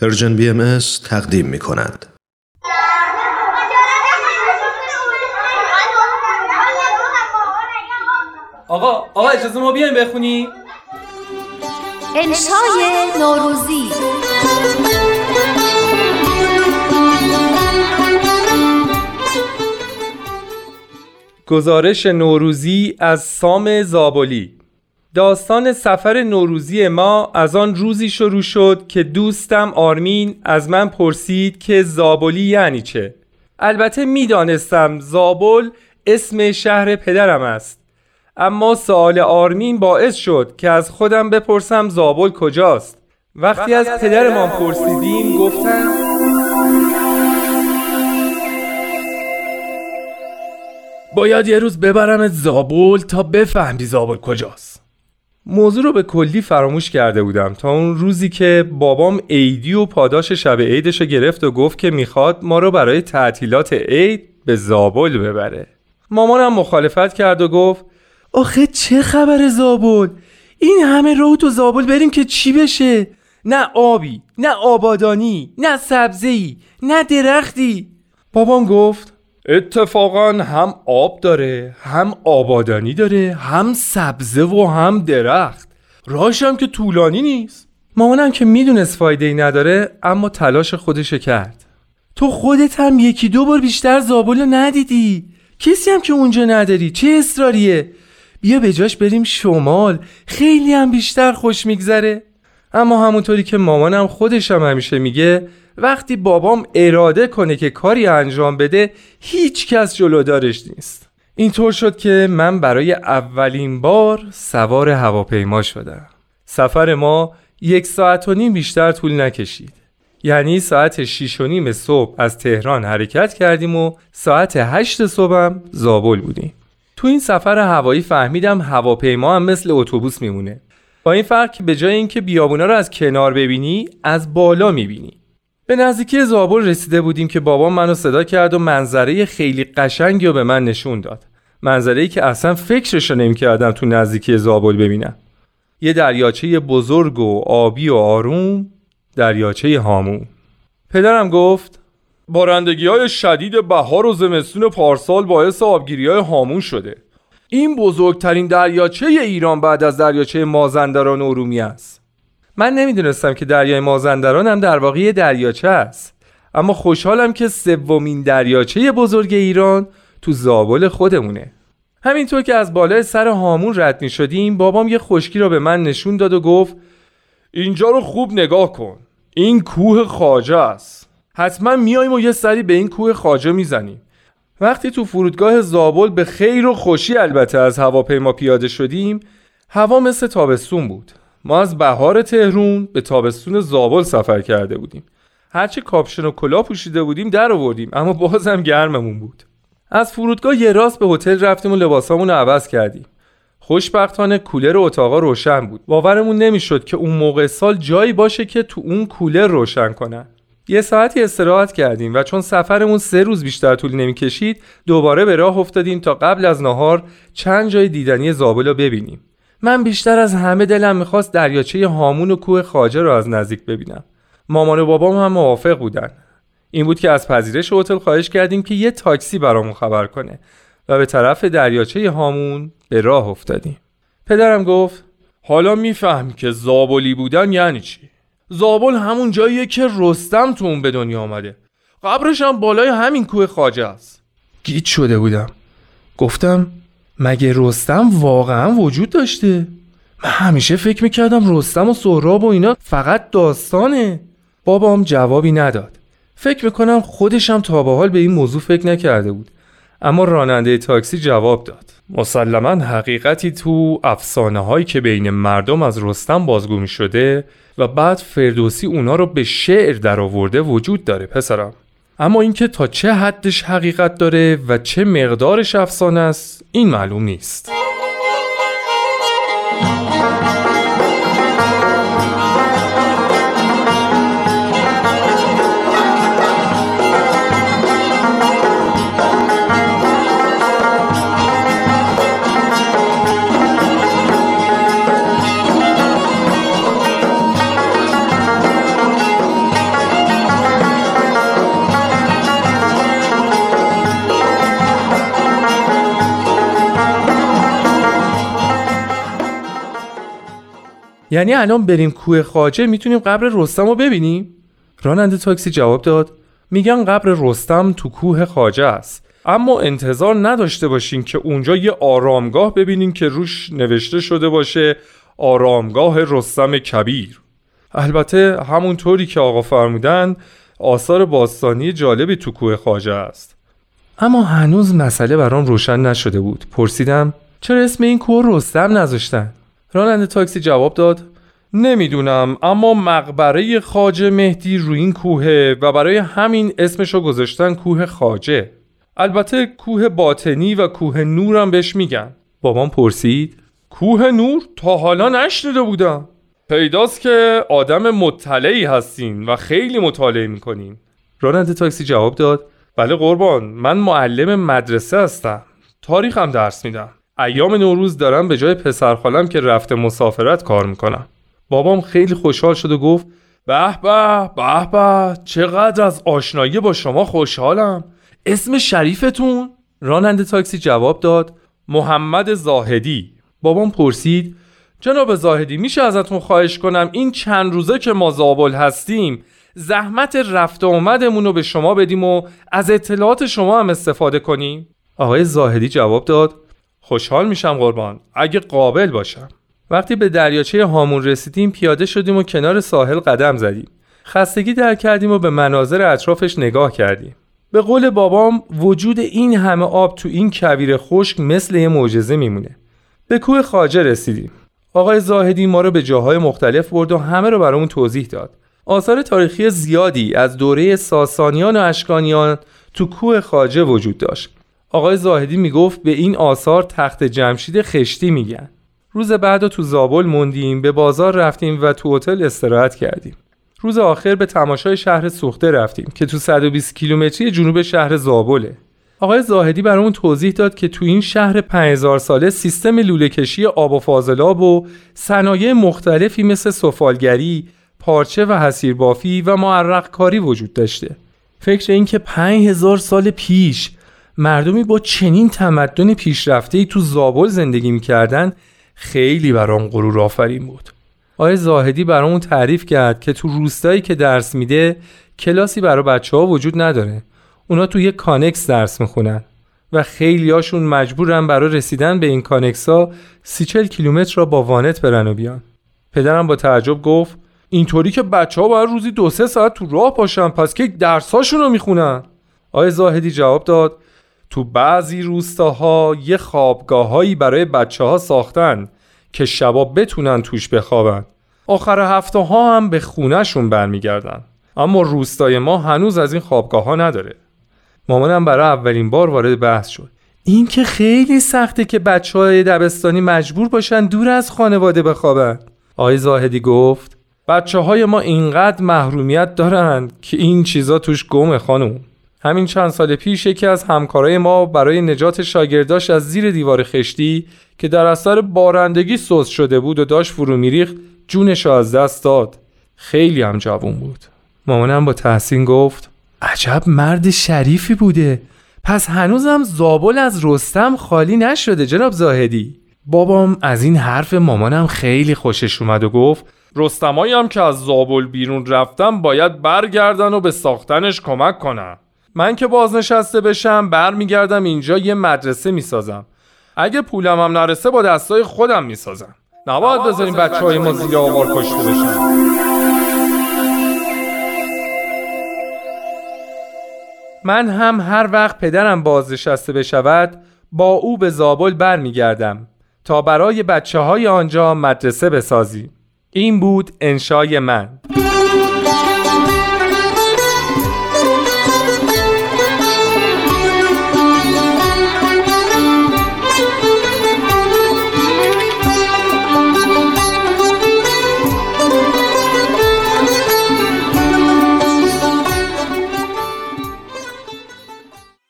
پرژن بی ام تقدیم می کند. آقا آقا اجازه ما بیایم بخونی؟ انشای نوروزی. گزارش نوروزی از سام زابلی. داستان سفر نوروزی ما از آن روزی شروع شد که دوستم آرمین از من پرسید که زابلی یعنی چه. البته می‌دانستم زابل اسم شهر پدرم است. اما سوال آرمین باعث شد که از خودم بپرسم زابل کجاست. وقتی از پدرمان پرسیدیم گفتم باید یه روز ببرمت زابل تا بفهمی زابل کجاست. موضوع رو به کلی فراموش کرده بودم. تا اون روزی که بابام عیدی و پاداش شب عیدش رو گرفت و گفت که می‌خواد ما رو برای تعطیلات عید به زابل ببره. مامانم مخالفت کرد و گفت آخه چه خبر زابل؟ این همه رو تو زابل بریم که چی بشه؟ نه آبی نه آبادانی نه سبزی نه درختی. بابام گفت اتفاقا هم آب داره هم آبادانی داره هم سبزه و هم درخت. راهش هم که طولانی نیست. مامانم که می‌دونست فایده ای نداره اما تلاش خودش کرد. تو خودت هم یکی دو بار بیشتر زابل ندیدی. کسی هم که اونجا نداری چه اصراریه؟ بیا به جاش بریم شمال. خیلی هم بیشتر خوش میگذره. اما همونطوری که مامانم خودش هم همیشه میگه وقتی بابام اراده کنه که کاری انجام بده هیچ کس جلودارش نیست. اینطور شد که من برای اولین بار سوار هواپیما شدم. سفر ما یک ساعت و نیم بیشتر طول نکشید. یعنی ساعت 6 و نیم صبح از تهران حرکت کردیم و ساعت 8 صبحم زابل بودیم. تو این سفر هوایی فهمیدم هواپیما هم مثل اتوبوس میمونه. با این فرق که به جای اینکه بیابونا رو از کنار ببینی از بالا می‌بینی. به نزدیکی زابل رسیده بودیم که بابا منو صدا کرد و منظره خیلی قشنگی رو به من نشون داد. منظره که اصلا فکرش رو نمی‌کردم تو نزدیکی زابل ببینم. یه دریاچه بزرگ و آبی و آروم دریاچه هامون. پدرم گفت بارندگی های شدید بهار و زمستون پارسال باعث آبگیری های هامون شده. این بزرگترین دریاچه ایران بعد از دریاچه مازندران و ارومیه است. من نمی‌دونستم که دریای مازندران هم در واقع دریاچه است. اما خوشحالم که سومین دریاچه بزرگ ایران تو زابل خودمونه. همینطور که از بالای سر هامون رد می شدیم بابام یه خشکی را به من نشون داد و گفت اینجا رو خوب نگاه کن. این کوه خاجه است. حتما میایم و یه سری به این کوه خاجه می‌زنیم. وقتی تو فرودگاه زابل به خیر و خوشی البته از هواپیما پیاده شدیم هوا مثل تابستون بود. ما از بهار تهرون به تابستون زابل سفر کرده بودیم. هرچه کاپشن و کلا پوشیده بودیم در آوردیم اما بازم گرممون بود. از فرودگاه یه راست به هتل رفتیم و لباسامون رو عوض کردیم. خوشبختانه کولر اتاقا روشن بود. باورمون نمی‌شد که اون موقع سال جایی باشه که تو اون کولر روشن کنن. یه ساعتی استراحت کردیم و چون سفرمون سه روز بیشتر طول نمی‌کشید دوباره به راه افتادیم تا قبل از نهار چند جای دیدنی زابل رو ببینیم. من بیشتر از همه دلم می‌خواست دریاچه هامون و کوه خاجه رو از نزدیک ببینم. مامان و بابام هم موافق بودن. این بود که از پذیرش هتل خواهش کردیم که یه تاکسی برامون خبر کنه و به طرف دریاچه هامون به راه افتادیم. پدرم گفت حالا می‌فهمی که زابلی بودن یعنی چی؟ زابل همون جاییه که رستم تو اون به دنیا آمده. قبرش هم بالای همین کوه خاجه است. گیت شده بودم. گفتم مگه رستم واقعا وجود داشته؟ من همیشه فکر می‌کردم رستم و سهراب و اینا فقط داستانه. بابام جوابی نداد. فکر می‌کنم خودشم تا به حال به این موضوع فکر نکرده بود. اما راننده تاکسی جواب داد. مسلما حقیقتی تو افسانه هایی که بین مردم از رستم بازگو می شده و بعد فردوسی اونا رو به شعر درآورده وجود داره پسرم. اما اینکه تا چه حدش حقیقت داره و چه مقدارش افسانه است این معلوم نیست. یعنی الان بریم کوه خاجه می‌تونیم قبر رستم رو ببینیم؟ راننده تاکسی جواب داد میگن قبر رستم تو کوه خاجه است. اما انتظار نداشته باشین که اونجا یه آرامگاه ببینین که روش نوشته شده باشه آرامگاه رستم کبیر. البته همونطوری که آقا فرمودن آثار باستانی جالبی تو کوه خاجه است. اما هنوز مسئله برام روشن نشده بود. پرسیدم چرا اسم این کوه رستم نذاشتن؟ راننده تاکسی جواب داد نمی‌دونم اما مقبره خاجه مهدی روی این کوهه و برای همین اسمشو گذاشتن کوه خاجه. البته کوه باطنی و کوه نورم بهش میگن. بابام پرسید کوه نور تا حالا نشنیده بودم. پیداست که آدم مطلعی هستین و خیلی مطالعه می‌کنین. راننده تاکسی جواب داد بله قربان من معلم مدرسه هستم. تاریخم درس میدم. ایام نوروز دارم به جای پسرخالم که رفته مسافرت کار می‌کنم بابام خیلی خوشحال شد و گفت به به به به چقدر از آشنایی با شما خوشحالم. اسم شریفتون؟ راننده تاکسی جواب داد محمد زاهدی. بابام پرسید جناب زاهدی میشه ازتون خواهش کنم این چند روزه که ما زابل هستیم زحمت رفت و اومدمون رو به شما بدیم و از اطلاعات شما هم استفاده کنیم؟ آقای زاهدی جواب داد خوشحال میشم قربان. اگه قابل باشم. وقتی به دریاچه هامون رسیدیم پیاده شدیم و کنار ساحل قدم زدیم. خستگی در کردیم و به مناظر اطرافش نگاه کردیم. به قول بابام وجود این همه آب تو این کویر خشک مثل یه معجزه میمونه. به کوه خاجه رسیدیم. آقای زاهدی ما رو به جاهای مختلف برد و همه رو برامون توضیح داد. آثار تاریخی زیادی از دوره ساسانیان و اشکانیان تو کوه خاجه وجود داشت. آقای زاهدی می‌گفت به این آثار تخت جمشید خشتی میگن. روز بعد تو زابل موندیم به بازار رفتیم و تو هتل استراحت کردیم. روز آخر به تماشای شهر سوخته رفتیم که تو 120 کیلومتری جنوب شهر زابله. آقای زاهدی برامون توضیح داد که تو این شهر 5000 ساله سیستم لوله کشی آب و فاضلاب و صنایع مختلفی مثل سفالگری، پارچه و حصیر بافی و معرق کاری وجود داشته. فکر اینکه 5000 سال پیش مردمی با چنین تمدن پیشرفته تو زابل زندگی می‌کردن خیلی برام غرور آفرین بود. آقای زاهدی برامون تعریف کرد که تو روستایی که درس میده کلاسی برای بچه ها وجود نداره. اونا تو یه کانکس درس می‌خونن و خیلیاشون مجبورن برای رسیدن به این کانکس ها سی چل کیلومتر را با وانت برن و بیان. پدرم با تعجب گفت اینطوری که بچه ها باید روزی دو سه ساعت تو راه باشن پس که درساشون رو می‌خونن. آقای زاهدی جواب داد تو بعضی روستاها یه خوابگاههایی برای بچه ها ساختن که شبا بتونن توش بخوابن. آخر هفته ها هم به خونهشون برمیگردن. اما روستای ما هنوز از این خوابگاه ها نداره. مامانم برای اولین بار وارد بحث شد. این که خیلی سخته که بچه های دبستانی مجبور باشن دور از خانواده بخوابن. آقای زاهدی گفت بچه های ما اینقدر محرومیت دارن که این چیزا توش گمه خانم همین چند سال پیش یکی از همکارای ما برای نجات شاگرداش از زیر دیوار خشتی که در اثر بارندگی سوز شده بود و داشت فرو میریخت جونش از دست داد. خیلی هم جوون بود. مامانم با تحسین گفت عجب مرد شریفی بوده. پس هنوزم زابل از رستم خالی نشده جناب زاهدی. بابام از این حرف مامانم خیلی خوشش اومد و گفت رستمایی هم که از زابل بیرون رفتم باید برگردن و به ساختنش کمک کنن من که بازنشسته بشم برمیگردم اینجا یه مدرسه می‌سازم. اگه پولم هم نرسه با دستای خودم می‌سازم. نباید بذاریم بچه های ما زیر آوار کشته بشن. من هم هر وقت پدرم بازنشسته بشود با او به زابل برمیگردم تا برای بچه های آنجا مدرسه بسازیم این بود انشای من.